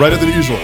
Right at the usual.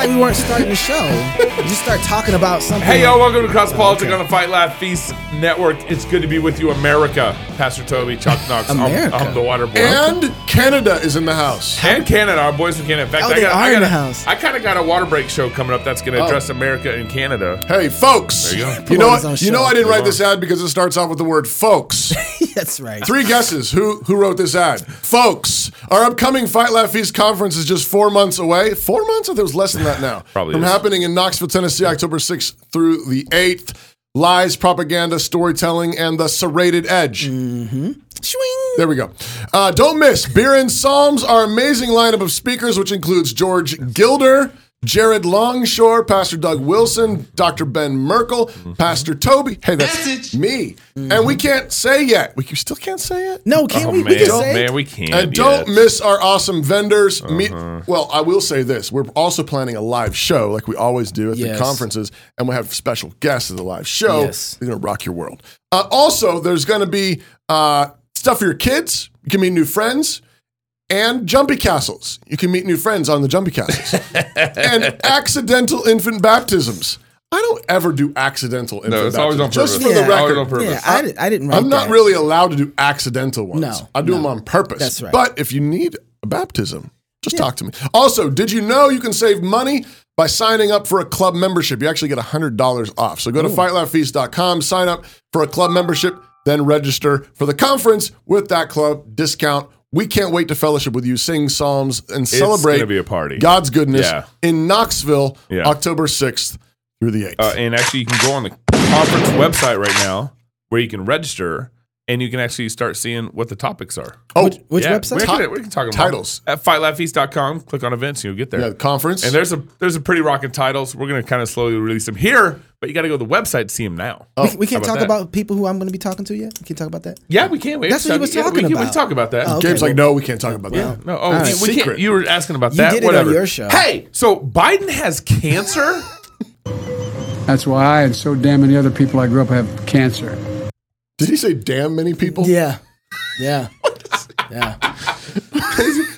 You act like we weren't starting the show. You just start talking about something. Hey, y'all, welcome to Cross Politics Okay. on the Fight Laugh Feast Network. It's good to be with you, America. Pastor Toby, Chuck Knox, I'm, America. I'm the water boy. And Canada is in the house. And Canada, our boys from Canada. In fact, Oh, I they got, are I in got the a- house. I kind of got a water break show coming up that's going to Oh. address America and Canada. Hey, folks. There you go. You know on his own what? You know show. I didn't write this ad because it starts off with the word folks. That's right. Three guesses. Who who wrote this ad? Folks, our upcoming Fight Laugh Feast conference is just four months away. Four months? I think it was less than that now. Probably From is. happening in Knoxville, Tennessee, October 6th through the 8th. Lies, propaganda, storytelling, and the serrated edge. Swing. There we go. Uh, don't miss Beer and Psalms, our amazing lineup of speakers, which includes George Gilder, Jared Longshore, Pastor Doug Wilson, Dr. Ben Merkle, Mm-hmm. Pastor Toby. Hey, that's me. And we can't say yet. We still can't say it. No, can't Oh, we? man, we can say. man, we can't. And don't yet. miss our awesome vendors. Uh-huh. well, I will say this: we're also planning a live show, like we always do at Yes. the conferences, and we have special guests at the live show. Yes. They're gonna rock your world. Uh, also, there's gonna be uh, stuff for your kids. You can meet new friends. And jumpy castles. You can meet new friends on the jumpy castles. and accidental infant baptisms. I don't ever do accidental infant No, it's always on baptisms. Just for the Yeah. Always record. on purpose. Yeah, I, did, I didn't write I'm not that. really allowed to do accidental ones. No, I do no. them on purpose. That's right. But if you need a baptism, just talk to me. Also, did you know you can save money by signing up for a club membership? You actually get $100 off. So go to fightlaughfeast.com, sign up for a club membership, then register for the conference with that club discount. We can't wait to fellowship with you, sing psalms, and celebrate be a party. God's goodness Yeah. in Knoxville, Yeah. October 6th through the 8th. Uh, and actually, you can go on the conference website right now where you can register and you can actually start seeing what the topics are. oh, Which, which Yeah, website? We can, we can talk about Titles. At fightlaughfeast.com. Click on events and you'll get there. yeah, the conference. And there's a there's a pretty rocking titles. We're gonna kind of slowly release them here, but you got to go to the website to see them now. Oh. we, we can't How talk about that? about people who I'm going to be talking to yet. We can't talk about that. Yeah, we can. We That's what he was yeah, talking we can, We about. can talk about that. Oh, okay. Gabe's like, no, we can't talk about that. No, oh, right. we, we Secret. can't. You were asking about You that. did it on Whatever. your show. Hey, so Biden has cancer. That's why I and so damn many other people I grew up have cancer. Did he say damn many people? Yeah. Yeah. yeah.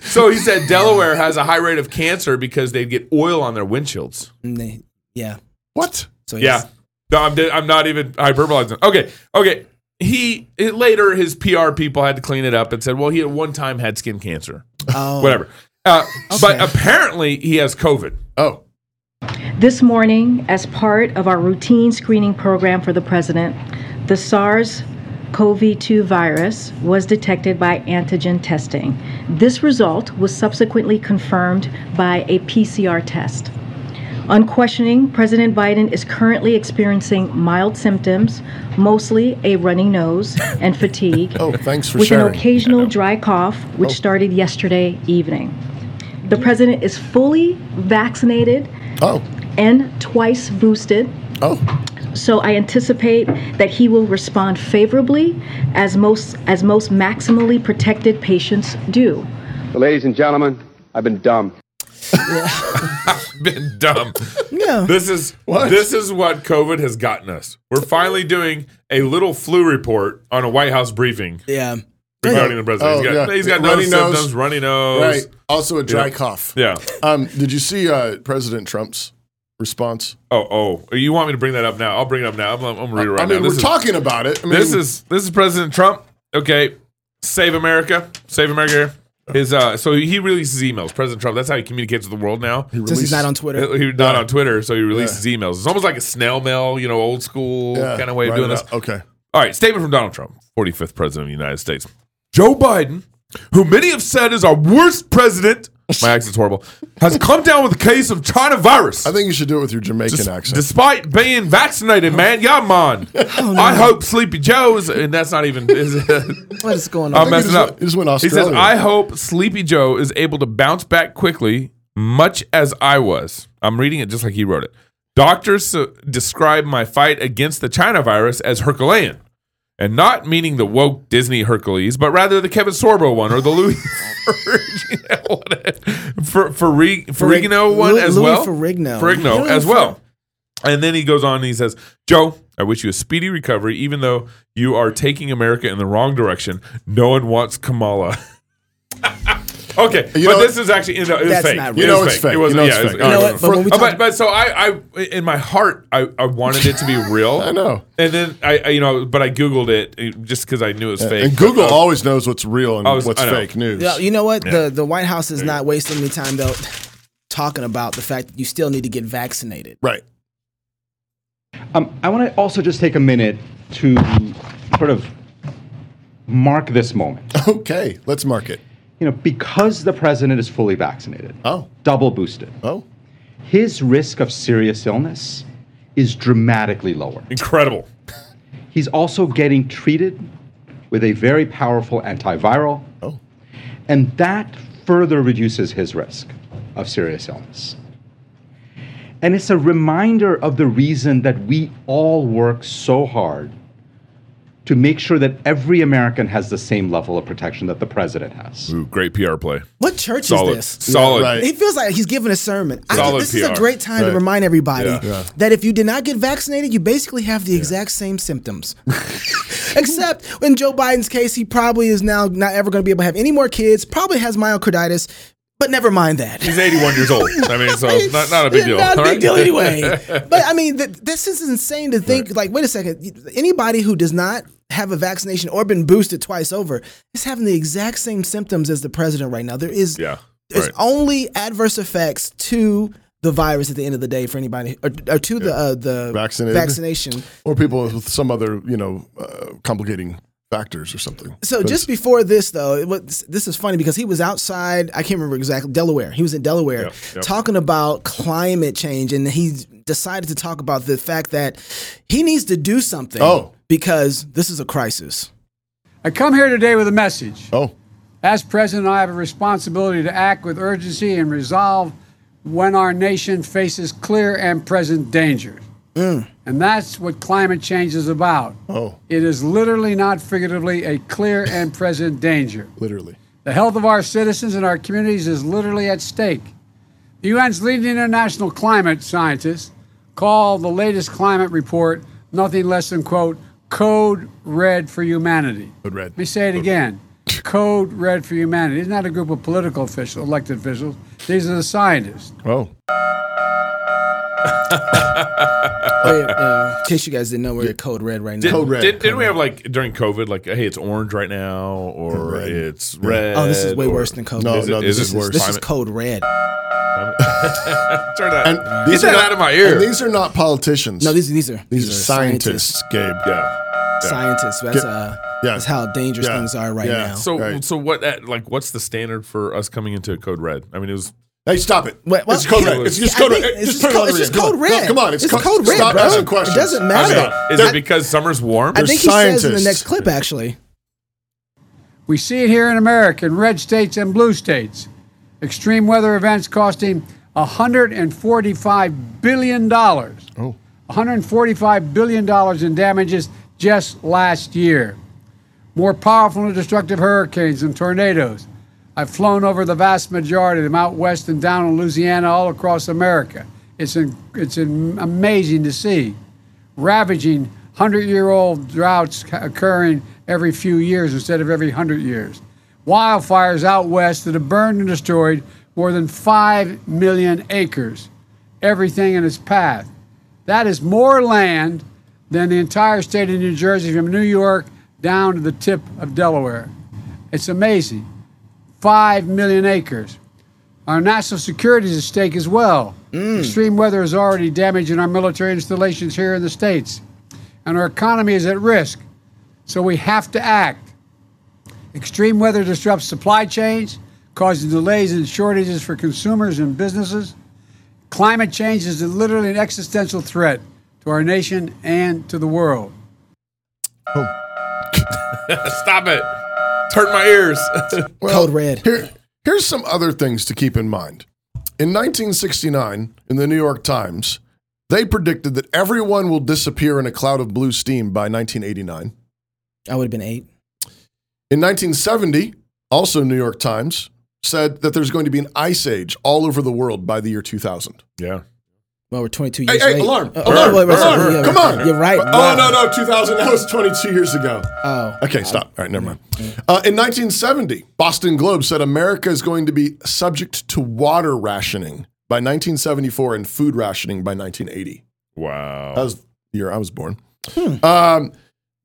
so he said Delaware has a high rate of cancer because they get oil on their windshields. And they- yeah. What? So Yeah. No, I'm, I'm not even hyperbolizing. Okay. Okay. He it, later his PR people had to clean it up and said, well, he at one time had skin cancer. Oh. Whatever. Uh, But Okay. apparently he has COVID. Oh, This morning, as part of our routine screening program for the president, the SARS CoV 2 virus was detected by antigen testing. This result was subsequently confirmed by a PCR test. On questioning, President Biden is currently experiencing mild symptoms, mostly a runny nose and fatigue, oh, thanks for with sharing. an occasional dry cough, which Oh. started yesterday evening. The president is fully vaccinated oh, and twice boosted. oh, So I anticipate that he will respond favorably as most as most maximally protected patients do. Ladies and gentlemen, I've been dumb. Been dumb. Yeah. This is What? this is what COVID has gotten us. We're finally doing a little flu report on a White House briefing Yeah. regarding the president. Oh, he's got, yeah. he's got Runny nose nose. symptoms, runny nose. right. Also a dry Yeah. cough. Yeah. Um, did you see uh, President Trump's response? Oh, oh. You want me to bring that up now? I'll bring it up now. I'm, I'm gonna read it right I mean, now. we're is- talking about it. I mean, this is this is President Trump. Okay, save America, save America. Here. His uh, so he releases emails. President Trump. That's how he communicates with the world now. Since he's not on Twitter. He's not on Twitter, so he releases emails. It's almost like a snail mail, you know, old school yeah, kind of way of doing this. out. Okay. All right, statement from Donald Trump, 45th President of the United States. Joe Biden, who many have said is our worst president My accent's horrible. Has come down with a case of China virus. I think you should do it with your Jamaican Des- accent. Despite being vaccinated, man, yeah, man. Oh, I hope Sleepy Joe's, and that's not even. Is, What is going on? I'm messing up. went- he just went He says, "I hope Sleepy Joe is able to bounce back quickly, much as I was." I'm reading it just like he wrote it. Doctors uh, describe my fight against the China virus as Herculean, and not meaning the woke Disney Hercules, but rather the Kevin Sorbo one or the Louis for Ferrig- Ferrigno one Louis- as Louis well. Ferrigno. Ferrigno Louis as well. And then he goes on and he says, Joe, I wish you a speedy recovery, even though you are taking America in the wrong direction. No one wants Kamala. okay, You but know- this is actually you know, it was That's fake. not It real. You know was it's fake. It wasn't, You know it's yeah, it fake. uh, You know what? But when we uh, talk- but, but so I, I, in my heart, I, I wanted it to be real. I know. And then I, I, you know, but I googled it uh, just because I knew it was fake. and Google But, uh, always knows what's real and was- what's fake news. Yeah, you know what? The the White House is not wasting any time though talking about the fact that you still need to get vaccinated. Right. Um, I want to also just take a minute to sort of mark this moment. Okay, let's mark it. You know, because the president is fully vaccinated, Oh, double boosted, oh. his risk of serious illness is dramatically lower. incredible. He's also getting treated with a very powerful antiviral, Oh. and that further reduces his risk of serious illness. And it's a reminder of the reason that we all work so hard to make sure that every American has the same level of protection that the president has. Ooh, great PR play. What church Solid, is this? solid. right. It feels like he's giving a sermon. I think Solid this is a great time Right. to remind everybody Yeah. Yeah. that if you did not get vaccinated, you basically have the exact same symptoms. Except in Joe Biden's case, he probably is now not ever going to be able to have any more kids, probably has myocarditis, but never mind that. He's 81 years old. I mean, so not, not a big deal. Not a big right? deal anyway. but I mean, th- this is insane to think. Like, wait a second. Anybody who does not have a vaccination or been boosted twice over is having the exact same symptoms as the president right now. There is Yeah, there's right. only adverse effects to the virus at the end of the day for anybody, or, or to the uh, the Vaccinated? vaccination. Or people with some other, you know, uh, complicating factors or something. So But just before this, though, it was, this is funny because he was outside. I can't remember exactly Delaware. He was in Delaware Yep, yep. talking about climate change, and he decided to talk about the fact that he needs to do something. Oh. because this is a crisis. I come here today with a message. Oh, As president, I have a responsibility to act with urgency and resolve when our nation faces clear and present dangers. Mm. And that's what climate change is about. oh, It is literally, not figuratively, a clear and present danger. literally. The health of our citizens and our communities is literally at stake. The UN's leading international climate scientists call the latest climate report nothing less than, quote, code red for humanity. Code red. Let me say it again. Code red for humanity. It's not a group of political officials, elected officials. These are the scientists. Oh, Oh, yeah, uh, in case you guys didn't know, we're at Code Red right now. Did, Code red, Did, code didn't we have like during COVID, like, hey, it's orange right now, or Red. it's red? oh, this is way or- worse than Code No, Red. no, Is this is worse. This is Climate- Code Red. Turn that. And get these are that not, out of my ear. And these are not politicians. No, these these are these are scientists, Gabe. yeah. Scientists. That's Get- uh, yeah. that's how dangerous Yeah. things are right Yeah. now. So, Right. so what? uh, Like, what's the standard for us coming into Code Red? I mean, it was Hey, stop it. Wait, what? It's code red. It's just code red. it's Just just turn it code- on it's the just red. code No, red. Come on. It's, It's co- code red, Stop bro. asking questions. It doesn't I matter. mean, is They're- it because summer's warm? I think he says in the next clip, actually. We see it here in America, in red states and blue states. Extreme weather events costing $145 billion. Oh. $145 billion in damages just last year. More powerful and destructive hurricanes and tornadoes. I've flown over the vast majority of them out west and down in Louisiana, all across America. It's, in, it's in, amazing to see. Ravaging 100 year old droughts occurring every few years instead of every 100 years. Wildfires out west that have burned and destroyed more than 5 million acres, everything in its path. That is more land than the entire state of New Jersey from New York down to the tip of Delaware. It's amazing. Five million acres. Our national security is at stake as well. Mm. Extreme weather is already damaging our military installations here in the States, and our economy is at risk. So we have to act. Extreme weather disrupts supply chains, causing delays and shortages for consumers and businesses. Climate change is literally an existential threat to our nation and to the world. Oh. Stop it. It's hurting my ears. Code red. Here, here's some other things to keep in mind. In 1969, in the New York Times, they predicted that everyone will disappear in a cloud of blue steam by 1989. I would have been eight. In 1970, also New York Times said that there's going to be an ice age all over the world by the year 2000. yeah. Well, we're 22 years hey, late. alarm! Uh, alarm! wait, wait, alarm! wait, yeah, Come on! You're right. Oh, no, no, 2000. That was 22 years ago. Oh. Okay, stop. All right, never mind. Uh, in 1970, Boston Globe said America is going to be subject to water rationing by 1974 and food rationing by 1980. Wow. That was the year I was born. Um,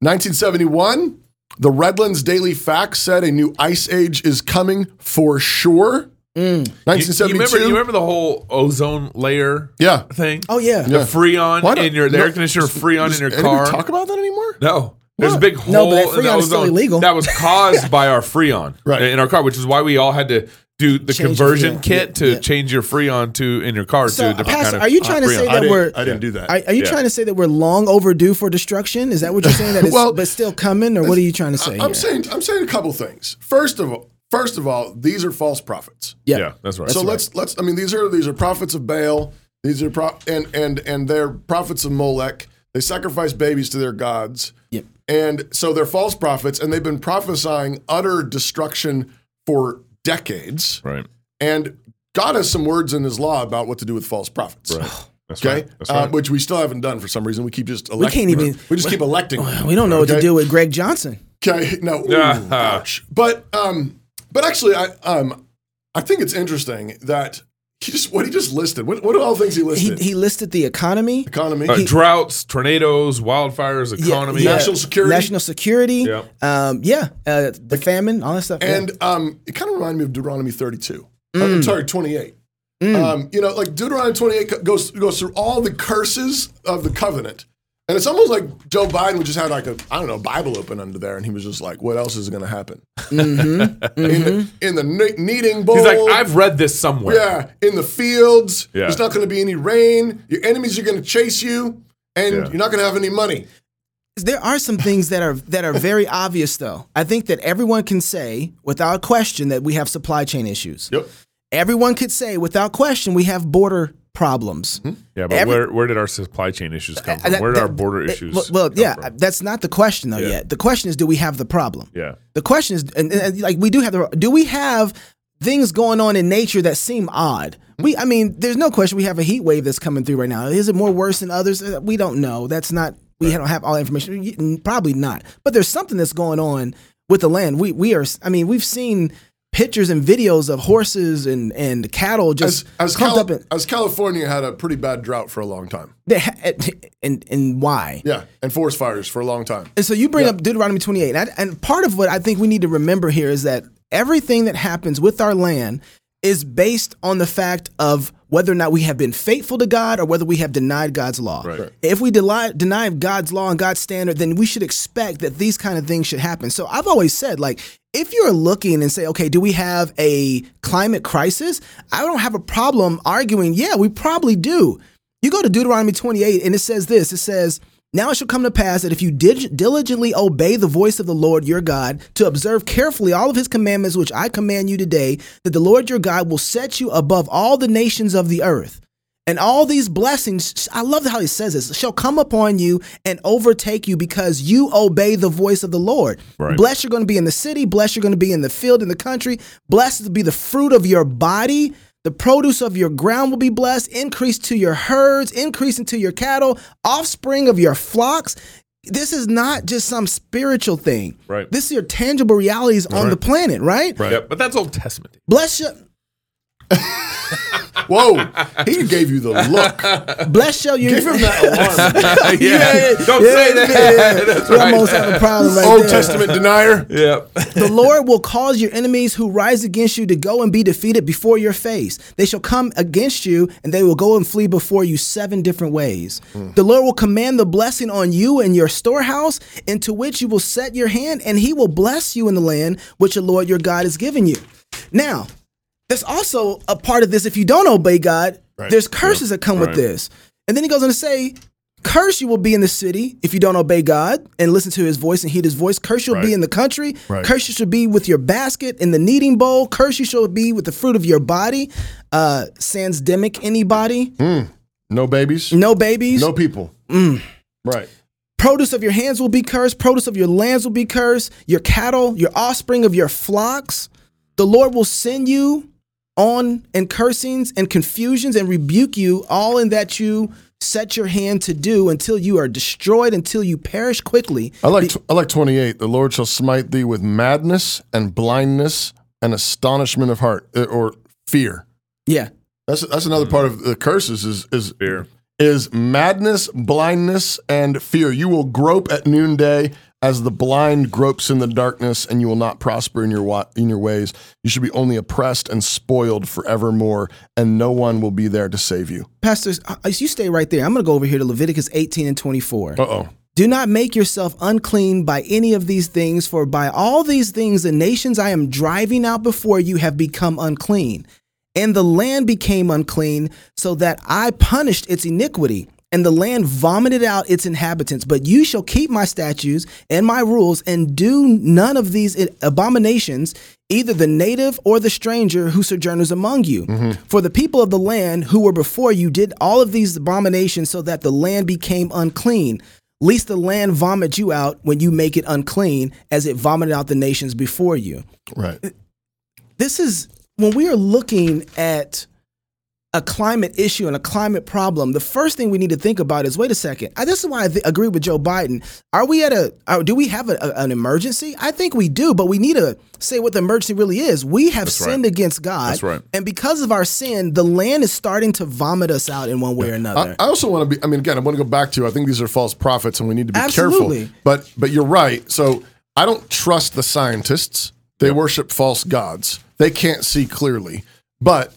1971, the Redlands Daily Facts said a new ice age is coming for sure. Mm. You, you 1972. remember, you remember the whole ozone layer yeah. thing? Oh, yeah. The Freon Why in your the no, air conditioner Freon in your anybody car. talk about that anymore? No. There's a big hole No, but that in the Freon is still ozone illegal. that was caused by our Freon Right. in our car, which is why we all had to do the Change conversion Freon. kit Yeah, to yeah. change your Freon to in your car So, to a different Pastor, kind of are you trying to Freon. say I that didn't, we're I didn't do that. Are, are you Yeah. trying to say that we're long overdue for destruction? Is that what you're saying? That it's Well, but still coming, or what are you trying to say? I'm here? saying I'm saying a couple things. First of all, first of all, these are false prophets. yeah. Yeah, that's right. so let's let's I mean these are these are prophets of Baal. These are pro- and and and they're prophets of Molech. They sacrifice babies to their gods. Yep. And so they're false prophets and they've been prophesying utter destruction for decades. right. And God has some words in his law about what to do with false prophets. Right. That's Okay, right. That's Uh, which we still haven't done for some reason. We keep just electing. We can't even- We just keep electing. We don't know what to do with Greg Johnson. Okay, no, ooh, Yeah. ouch. But um, but actually, I um, I think it's interesting that he just what he just listed. What what are all the things he He, listed? he listed the economy, Economy, Uh, droughts, tornadoes, wildfires, Yeah, economy. yeah. national security, national security, Yep. um, yeah, uh, the famine, all that stuff. yeah. and um, it kind of reminded me of Deuteronomy thirty-two. Mm. I'm sorry, twenty-eight. Um, you know, like Deuteronomy 28 goes goes through all the curses of the covenant. And it's almost like Joe Biden would just had like a I don't know Bible open under there, and he was just like, "What else is going to happen?" Mm-hmm. In the in the kne- kneading bowl, He's like, I've read this somewhere. Yeah, in the fields, Yeah. there's not going to be any rain. Your enemies are going to chase you, and Yeah. you're not going to have any money. There are some things that are that are very obvious, though. I think that everyone can say without question that we have supply chain issues. Yep. Everyone could say without question we have border problems. Yeah, but Every- where, where did our supply chain issues come from? Uh, that- Where did our border that- issues Well, well, yeah, from? that's not the question though Yeah. yet. The question is, do we have the problem? Yeah. The question is, and, and, like we do have the, do we have things going on in nature that seem odd? We, I mean, there's no question we have a heat wave that's coming through right now. Is it more worse than others? Uh, We don't know. That's not. We don't have all the information. Probably not. But there's something that's going on with the land. We we are. I mean, we've seen pictures and videos of horses and and cattle just as, clumped Cali- up. In, as California had a pretty bad drought for a long time. they ha- eh, and and why? Yeah, and forest fires for a long time. And so you bring up Deuteronomy 28. And, I- and part of what I think we need to remember here is that everything that happens with our land is based on the fact of whether or not we have been faithful to God or whether we have denied God's law. Right. Right. If we deny, deny God's law and God's standard, then we should expect that these kind of things should happen. So I've always said, like, if you're looking and say, okay, do we have a climate crisis? I don't have a problem arguing, yeah, we probably do. You go to Deuteronomy 28 and it says this it says, Now it shall come to pass that if you dig- diligently obey the voice of the Lord your God, to observe carefully all of his commandments which I command you today, that the Lord your God will set you above all the nations of the earth. And all these blessings, I love how he says this, shall come upon you and overtake you because you obey the voice of the Lord. Right. Blessed you're going to be in the city, blessed you're going to be in the field, in the country. Blessed to be the fruit of your body. The produce of your ground will be blessed, increase to your herds, increase into your cattle, offspring of your flocks. This is not just some spiritual thing. Right. This is your tangible realities on Right. the planet, right? Right. Yeah, but that's Old Testament. Bless you. Whoa, he gave you the look. Bless you. Give him that alarm. yeah. Don't yeah, say that. yeah. That's We right. almost have a problem right Old there. Testament denier. Yeah. The Lord will cause your enemies who rise against you to go and be defeated before your face. They shall come against you, and they will go and flee before you seven different ways. Hmm. The Lord will command the blessing on you and your storehouse, into which you will set your hand, and he will bless you in the land which the Lord your God has given you. Now, There's also a part of this. If you don't obey God, Right. there's curses that come with this. And then he goes on to say, Curse you will be in the city if you don't obey God and listen to his voice and heed his voice. Curse you'll be in the country. Right. Curse you should be with your basket in the kneading bowl. Curse you shall be with the fruit of your body. Uh, sans demic anybody. No babies. No babies. No people. Right. Produce of your hands will be cursed. Produce of your lands will be cursed. Your cattle, your offspring of your flocks. The Lord will send you on and cursings and confusions and rebuke you, all in that you set your hand to do until you are destroyed, until you perish quickly. I like I like 28. The Lord shall smite thee with madness and blindness and astonishment of heart uh, or fear. Yeah. That's that's another part of the curses is is Fear. is madness, blindness, and fear. You will grope at noonday as the blind gropes in the darkness, and you will not prosper in your wa- in your ways. You should be only oppressed and spoiled forevermore, and no one will be there to save you. Pastors, you stay right there. I'm going to go over here to Leviticus 18 and 24. Uh oh. Do not make yourself unclean by any of these things, for by all these things the nations I am driving out before you have become unclean. And the land became unclean, so that I punished its iniquity. And the land vomited out its inhabitants. But you shall keep my statutes and my rules, and do none of these abominations, either the native or the stranger who sojourners among you. Mm-hmm. For the people of the land who were before you did all of these abominations, so that the land became unclean lest the land vomit you out when you make it unclean, as it vomited out the nations before you. Right. This is when we are looking at a climate issue and a climate problem. The first thing we need to think about is: wait a second. I, this is why I th- agree with Joe Biden. Are we at a? Are, do we have a, a- an emergency? I think we do, but we need to say what the emergency really is. We have right. sinned against God, That's right. and because of our sin, the land is starting to vomit us out in one way or another. I also want to be. I mean, again, I want to go back to. I think these are false prophets, and we need to be Absolutely. careful. But but you're right. So I don't trust the scientists. They worship false gods. They can't see clearly. But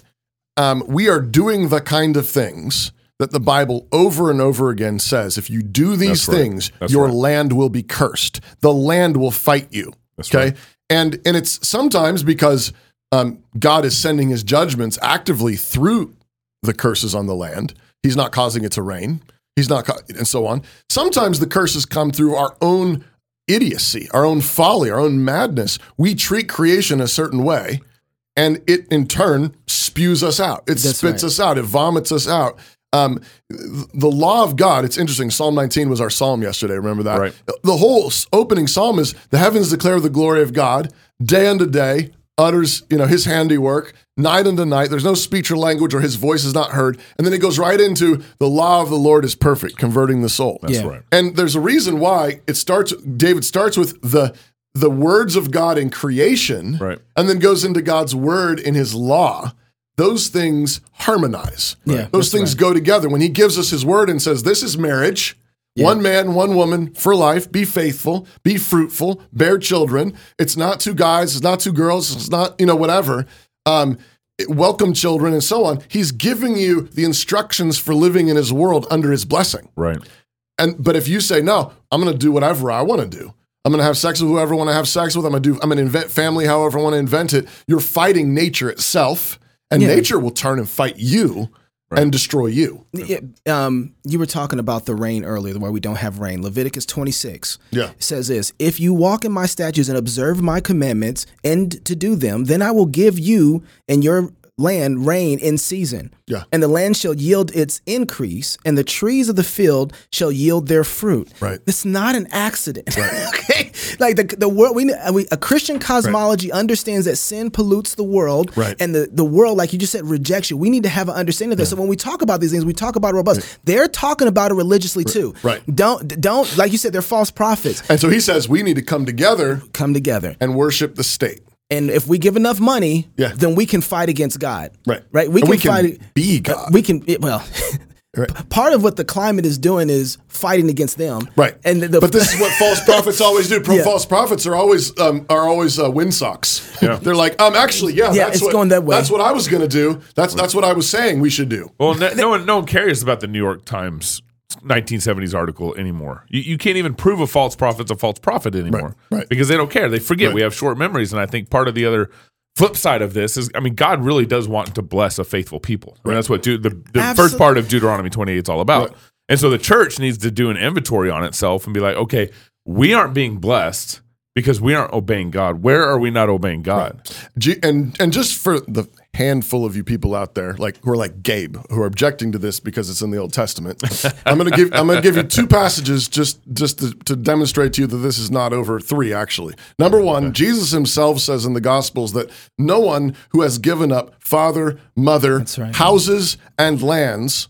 um, we are doing the kind of things that the Bible over and over again says. If you do these That's things, your right. land will be cursed. The land will fight you. That's okay, right. and and it's sometimes because um, God is sending His judgments actively through the curses on the land. He's not causing it to rain. He's not, ca- and so on. Sometimes the curses come through our own idiocy, our own folly, our own madness. We treat creation a certain way, and it in turn spews us out. It That's spits right. us out. It vomits us out. Um, the law of God. It's interesting. Psalm 19 was our psalm yesterday. Remember that? Right. The whole opening psalm is the heavens declare the glory of God. Day unto day utters, you know, His handiwork. Night unto night, there's no speech or language, or His voice is not heard. And then it goes right into the law of the Lord is perfect, converting the soul. That's Yeah. right. And there's a reason why it starts. David starts with the the words of God in creation, Right. and then goes into God's word in His law. Those things harmonize. Yeah, those things right. go together. When He gives us His word and says, "This is marriage." One man, one woman for life. Be faithful, be fruitful, bear children. It's not two guys, it's not two girls, it's not, you know, whatever. Um, welcome children and so on. He's giving you the instructions for living in his world under his blessing. Right. And but if you say no, I'm going to do whatever I want to do. I'm going to have sex with whoever I want to have sex with. I'm going to do. I'm going to invent family however I want to invent it. You're fighting nature itself, and Yeah. nature will turn and fight you and destroy you. Yeah, um, you were talking about the rain earlier, where we don't have rain. Leviticus 26 Yeah. says this If you walk in my statutes and observe my commandments and to do them, then I will give you and your land rain in season. Yeah. And the land shall yield its increase, and the trees of the field shall yield their fruit. Right. It's not an accident. Right. okay. Like the, the world, we, we a Christian cosmology understands that sin pollutes the world. Right. And the, the world, like you just said, rejects you. We need to have an understanding of this. So when we talk about these things, we talk about robust. They're talking about it religiously too. Right. Don't don't like you said, they're false prophets. And so he says we need to come together Come together. and worship the state. And if we give enough money, Yeah. then we can fight against God. Right. Right. And we can fight be God. We can it- well Right. part of what the climate is doing is fighting against them. Right. And the, the- but this is what false prophets always do. Pro Yeah. false prophets are always um, are always uh, windsocks. Yeah. They're like, um, actually, yeah, Yeah, that's it's what, going that way. That's what I was going to do. That's that's what I was saying we should do. Well, no, no one no one cares about the New York Times 1970s article anymore. You, you can't even prove a false prophet's a false prophet anymore right. because they don't care. They forget. We have short memories, and I think part of the other flip side of this is, I mean, God really does want to bless a faithful people. I mean, that's what Deut- the, the first part of Deuteronomy 28 is all about. And so the church needs to do an inventory on itself and be like, okay, we aren't being blessed because we aren't obeying God. Where are we not obeying God? G- and and just for the handful of you people out there, like who are like Gabe, who are objecting to this because it's in the Old Testament, I'm gonna give I'm gonna give you two passages just just to, to demonstrate to you that this is not over three. Actually, number one, Jesus Himself says in the Gospels that no one who has given up father, mother, right. houses, and lands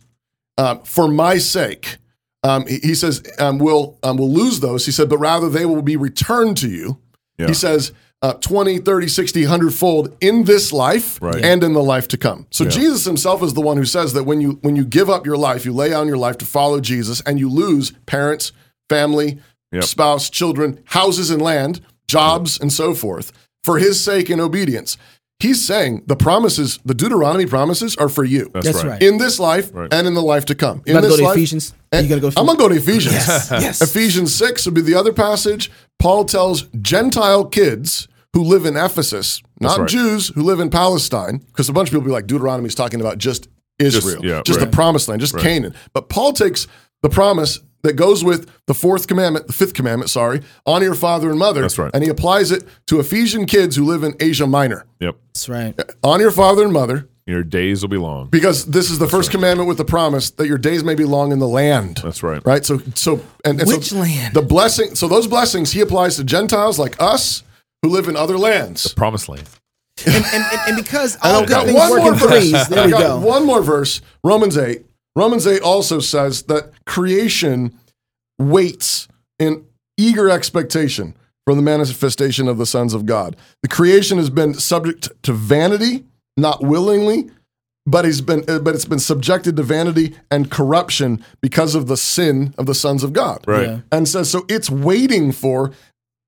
uh, for my sake. Um, he, he says, um, will um, will lose those. He said, but rather they will be returned to you. Yeah. He says, uh, 20, 30, 60, 100 fold in this life Right. and in the life to come. So Jesus himself is the one who says that when you when you give up your life, you lay down your life to follow Jesus and you lose parents, family, Yep. spouse, children, houses and land, jobs and so forth for his sake and obedience. He's saying the promises, the Deuteronomy promises are for you That's, That's right. right. in this life Right. and in the life to come. In gotta this go to life, Ephesians? and- You gotta go to I'm gonna go to Ephesians. Yes, yes. Ephesians six would be the other passage. Paul tells Gentile kids who live in Ephesus, not right. Jews who live in Palestine, because a bunch of people be like Deuteronomy is talking about just Israel, yeah, just right. the promised land, just Canaan. But Paul takes the promise that goes with the fourth commandment, the fifth commandment, sorry, honor your father and mother. That's right. And he applies it to Ephesian kids who live in Asia Minor. Yep. That's right. Honor your father and mother, Your days will be long. because this is the first commandment with the promise that your days may be long in the land. That's right. Right. So so and, and Which so land? The blessing. So those blessings he applies to Gentiles like us who live in other lands. The Promised land. And, and, and, and because all I've good got things one work more in verse. threes, there we go. One more verse. Romans eight. Romans eight also says that creation waits in eager expectation for the manifestation of the sons of God. The creation has been subject to vanity, not willingly, but he's been uh, but it's been subjected to vanity and corruption because of the sin of the sons of God. Right. Yeah. And says so it's waiting for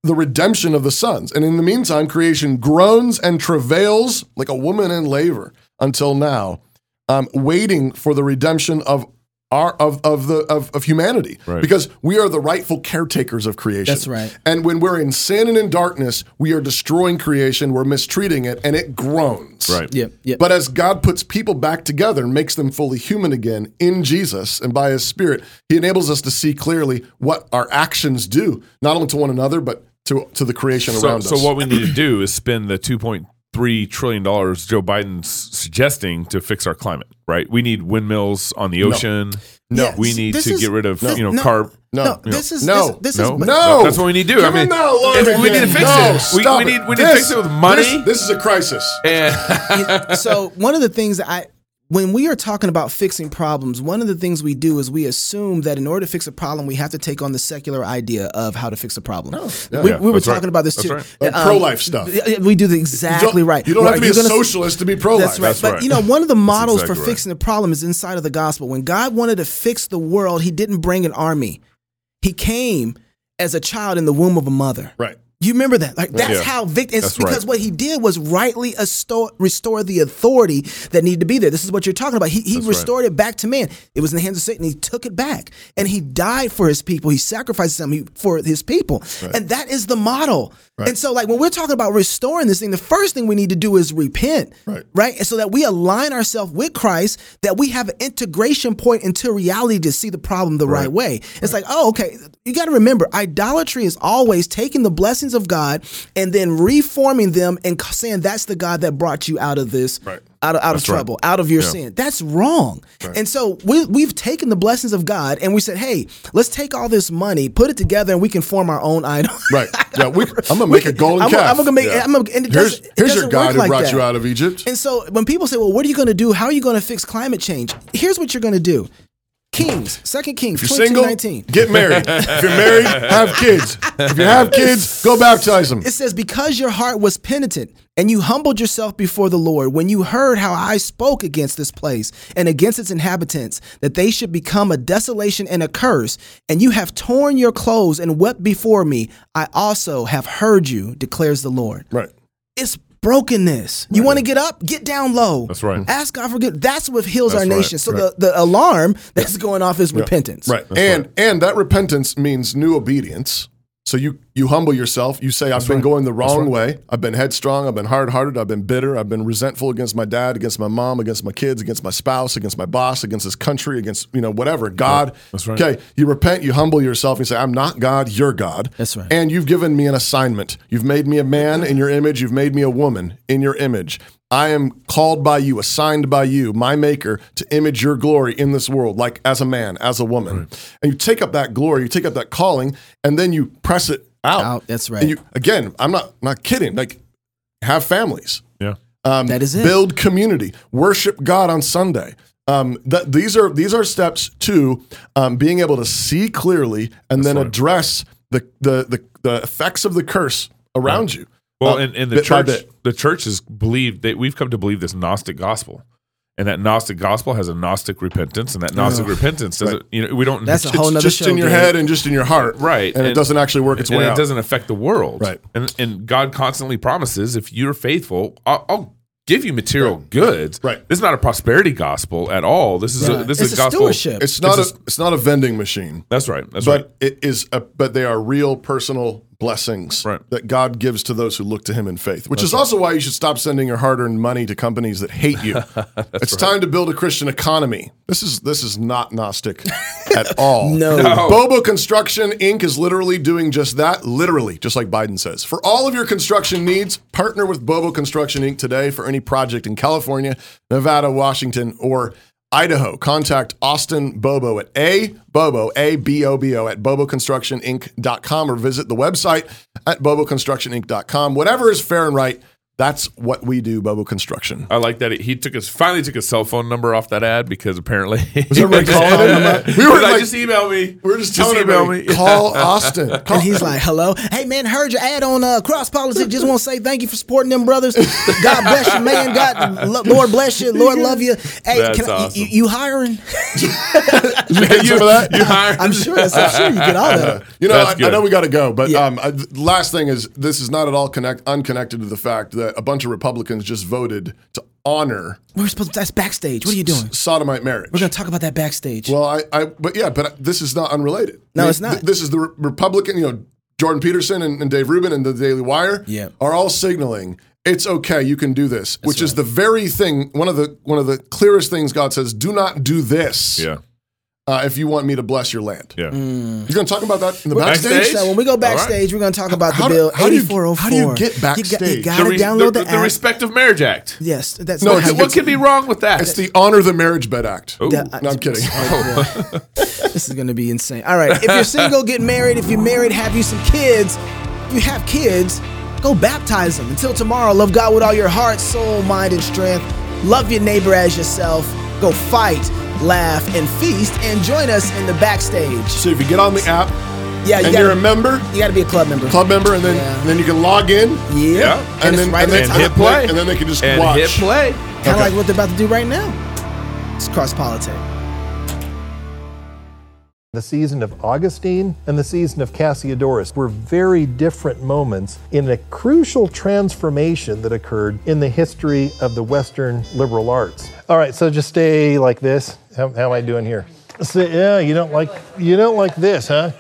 the redemption of the sons. And in the meantime, creation groans and travails like a woman in labor until now, um, waiting for the redemption of our of of the of, of humanity. Right. Because we are the rightful caretakers of creation. That's right. And when we're in sin and in darkness, we are destroying creation, we're mistreating it, and it groans. Right. Yep, yep. But as God puts people back together and makes them fully human again in Jesus and by his spirit, he enables us to see clearly what our actions do, not only to one another, but to, to the creation So, around so us. So what we need to do is spend the 2.3 trillion dollars Joe Biden's suggesting to fix our climate. Right? We need windmills on the ocean. No. we need This to is- get rid of no, you know no. carb. No. No, this is No. this, this No, is No. that's what we need to do. I mean, him that we need to fix No, it. We, stop we need we need to fix it with money. This, this is a crisis. and so one of the things that I when we are talking about fixing problems, one of the things we do is we assume that in order to fix a problem, we have to take on the secular idea of how to fix a problem. yeah. we, Yeah, we were that's right. talking about this That's too. right. Like Um, pro-life stuff. We do the exactly you don't, right. You don't have to be You're a gonna- socialist to be pro-life. That's right. That's but right. you know, one of the models exactly for right. fixing the problem is inside of the gospel. When God wanted to fix the world, He didn't bring an army. He came as a child in the womb of a mother. Right. You remember that? Like that's Yeah. how Vic. It's That's because right. what he did was rightly asto- restore the authority that needed to be there. This is what you're talking about. He, he That's restored it back to man. It was in the hands of Satan. He took it back, and he died for his people. He sacrificed something for his people, and that is the model. And so, like when we're talking about restoring this thing, the first thing we need to do is repent, Right. Right, and so that we align ourselves with Christ, that we have an integration point into reality to see the problem the right, way. It's like, oh, okay. You got to remember, idolatry is always taking the blessings of God and then reforming them and saying that's the God that brought you out of this, Right. out of out That's of right. trouble, out of your Yeah. sin. That's wrong. And so we, we've taken the blessings of God and we said, hey, let's take all this money, put it together, and we can form our own idol. Right. Yeah. We, I'm gonna make a golden I'm, calf. I'm gonna make. Yeah. I'm gonna, and it here's doesn't- it here's your God who like brought that. you out of Egypt. And so when people say, "Well, what are you going to do? How are you going to fix climate change?" Here's what you're going to do. Kings, Second Kings, If you're single, 22:19. get married. if you're married, have kids. If you have kids, go baptize them. It says, "Because your heart was penitent and you humbled yourself before the Lord, when you heard how I spoke against this place and against its inhabitants, that they should become a desolation and a curse, and you have torn your clothes and wept before me, I also have heard you," declares the Lord. Right. It's brokenness. You want to get up? Get down low. That's right. Mm-hmm. Ask God for good. That's what heals That's our right, nation. So right. the, the alarm that's going off is repentance. Right. and and that repentance means new obedience. So you you humble yourself. You say, I've been going the wrong way. I've been headstrong. I've been hard hearted. I've been bitter. I've been resentful against my dad, against my mom, against my kids, against my spouse, against my boss, against this country, against you know whatever God. That's right. Okay, you repent. You humble yourself. You say, I'm not God. You're God. That's right. And you've given me an assignment. You've made me a man in your image. You've made me a woman in your image. I am called by you, assigned by you, my maker, to image your glory in this world, like as a man, as a woman. And you take up that glory, you take up that calling, and then you press it out. Out, that's right. And you again, I'm not not kidding. Like, have families. Yeah. Um, That is it. Build community. Worship God on Sunday. Um, that these are these are steps to um, being able to see clearly and then address the, the the the effects of the curse around you. Well, Uh, and, and the bit church, bit. the church has believed that we've come to believe this Gnostic gospel, and that Gnostic gospel has a Gnostic repentance, and that Gnostic repentance doesn't. You know, we don't. That's a it's- whole nother just show, in your Gabe. head and just in your heart, right, And, it doesn't actually work its and way it out. doesn't affect the world, Right. And and God constantly promises if you're faithful, I'll, I'll give you material goods. Right. This is not a prosperity gospel at all. This is a, this It's is a a gospel. stewardship. It's not It's a, it's not a vending machine, That's right. That's right. but it is. A, but they are real personal blessings Right. that God gives to those who look to Him in faith. Which is also why you should stop sending your hard-earned money to companies that hate you. it's time to build a Christian economy. This is this is not Gnostic at all. No. No. Bobo Construction Inc. is literally doing just that, literally, just like Biden says. For all of your construction needs, partner with Bobo Construction Inc. today for any project in California, Nevada, Washington, or Idaho. Contact Austin Bobo at A Bobo, A B O B O, at boboconstructioninc.com or visit the website at boboconstructioninc.com. Whatever is fair and right, that's what we do, Bobo Construction. I like that he took his finally took his cell phone number off that ad because apparently Was everybody calling him? we We were were like, like- just email me. We're just Just telling email everybody, me. call Austin. Call- And he's like, "Hello, hey man, heard your ad on uh, Cross Politics. Just want to say thank you for supporting them brothers. God bless you, man. God, lo- Lord bless you. Lord love you. Hey, That's can I, awesome. you, you hiring? Did you get some of that? You hired. I'm sure. I'm sure you get all that. You know, I, I know we got to go, but Yeah. um, I, last thing is this is not at all connect unconnected to the fact that a bunch of Republicans just voted to honor We're supposed. To, that's backstage. What are you doing? sodomite marriage. We're gonna talk about that backstage. well, I, I, but yeah, but this is not unrelated. No, I mean, it's not. th- this is the Re- Republican. You know, Jordan Peterson and, and Dave Rubin and the Daily Wire Yeah. are all signaling it's okay. You can do this, which is the very thing. One of the one of the clearest things God says: Do not do this. Yeah. Uh, if you want me to bless your land. Yeah. Mm. You're going to talk about that in the Backstage? backstage. So when we go All right. backstage, we're gonna talk about How the bill how do you- 8404. how do you get You, got, backstage? you gotta The, re- download the, the, app. Respect of Marriage Act. yes, that's No, it's- What, you what could be wrong with that? It's the Honor the Marriage Bed Act. Ooh. Yeah, No, I'm kidding. This is going to be insane. All right. If you're single, get married. If you're married, have you some kids. If you have kids, go baptize them. Until tomorrow, love God with all your heart, soul, mind, and strength. Love your neighbor as yourself. Go fight, laugh, and feast. And join us in the backstage. So if you get on the app Yeah, you and gotta, you're a member, you gotta be a club member. club member, and then Yeah. and then you can log in, Yeah. Yeah. And, and then right and at then, hit top. play. and then they can just and watch. hit play. Kind of like what they're about to do right now. It's cross politics. The season of Augustine and the season of Cassiodorus were very different moments in a crucial transformation that occurred in the history of the Western liberal arts. All right, so just stay like this. How, how am I doing here? So, yeah, you don't like you don't like this, huh?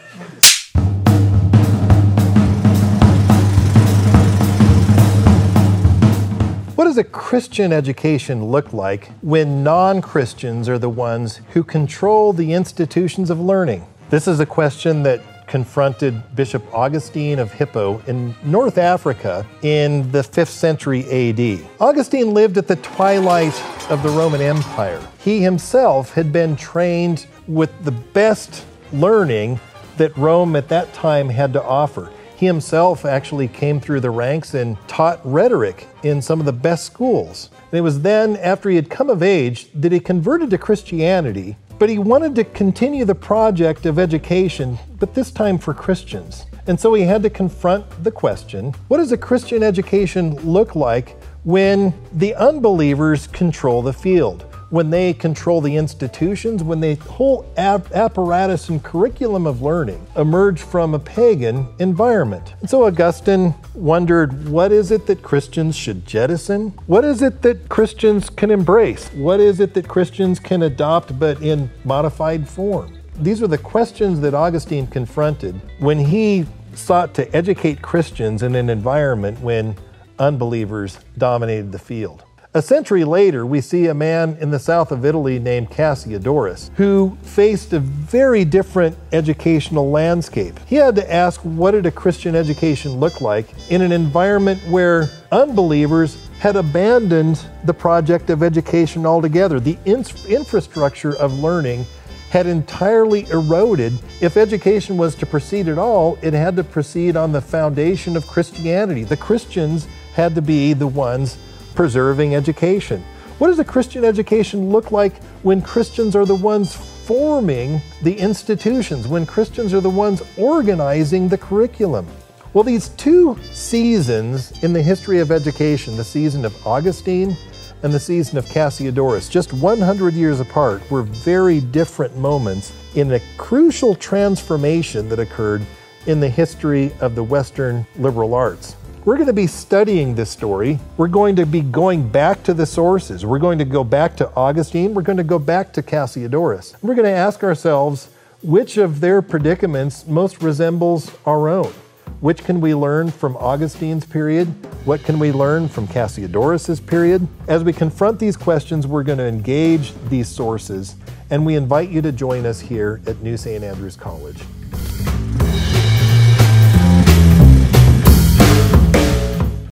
What does a Christian education look like when non Christians are the ones who control the institutions of learning? This is a question that confronted Bishop Augustine of Hippo in North Africa in the 5th century AD. Augustine lived at the twilight of the Roman Empire. He himself had been trained with the best learning that Rome at that time had to offer. He himself actually came through the ranks and taught rhetoric in some of the best schools. And it was then, after he had come of age, that he converted to Christianity, but he wanted to continue the project of education, but this time for Christians. And so he had to confront the question what does a Christian education look like when the unbelievers control the field? When they control the institutions, when the whole ap- apparatus and curriculum of learning emerge from a pagan environment. And so Augustine wondered what is it that Christians should jettison? What is it that Christians can embrace? What is it that Christians can adopt but in modified form? These are the questions that Augustine confronted when he sought to educate Christians in an environment when unbelievers dominated the field. A century later, we see a man in the south of Italy named Cassiodorus who faced a very different educational landscape. He had to ask what did a Christian education look like in an environment where unbelievers had abandoned the project of education altogether. The in- infrastructure of learning had entirely eroded. If education was to proceed at all, it had to proceed on the foundation of Christianity. The Christians had to be the ones preserving education. What does a Christian education look like when Christians are the ones forming the institutions, when Christians are the ones organizing the curriculum? Well, these two seasons in the history of education, the season of Augustine and the season of Cassiodorus, just 100 years apart, were very different moments in a crucial transformation that occurred in the history of the Western liberal arts. We're going to be studying this story. We're going to be going back to the sources. We're going to go back to Augustine. We're going to go back to Cassiodorus. We're going to ask ourselves which of their predicaments most resembles our own. Which can we learn from Augustine's period? What can we learn from Cassiodorus's period? As we confront these questions, we're going to engage these sources, and we invite you to join us here at New St. Andrews College.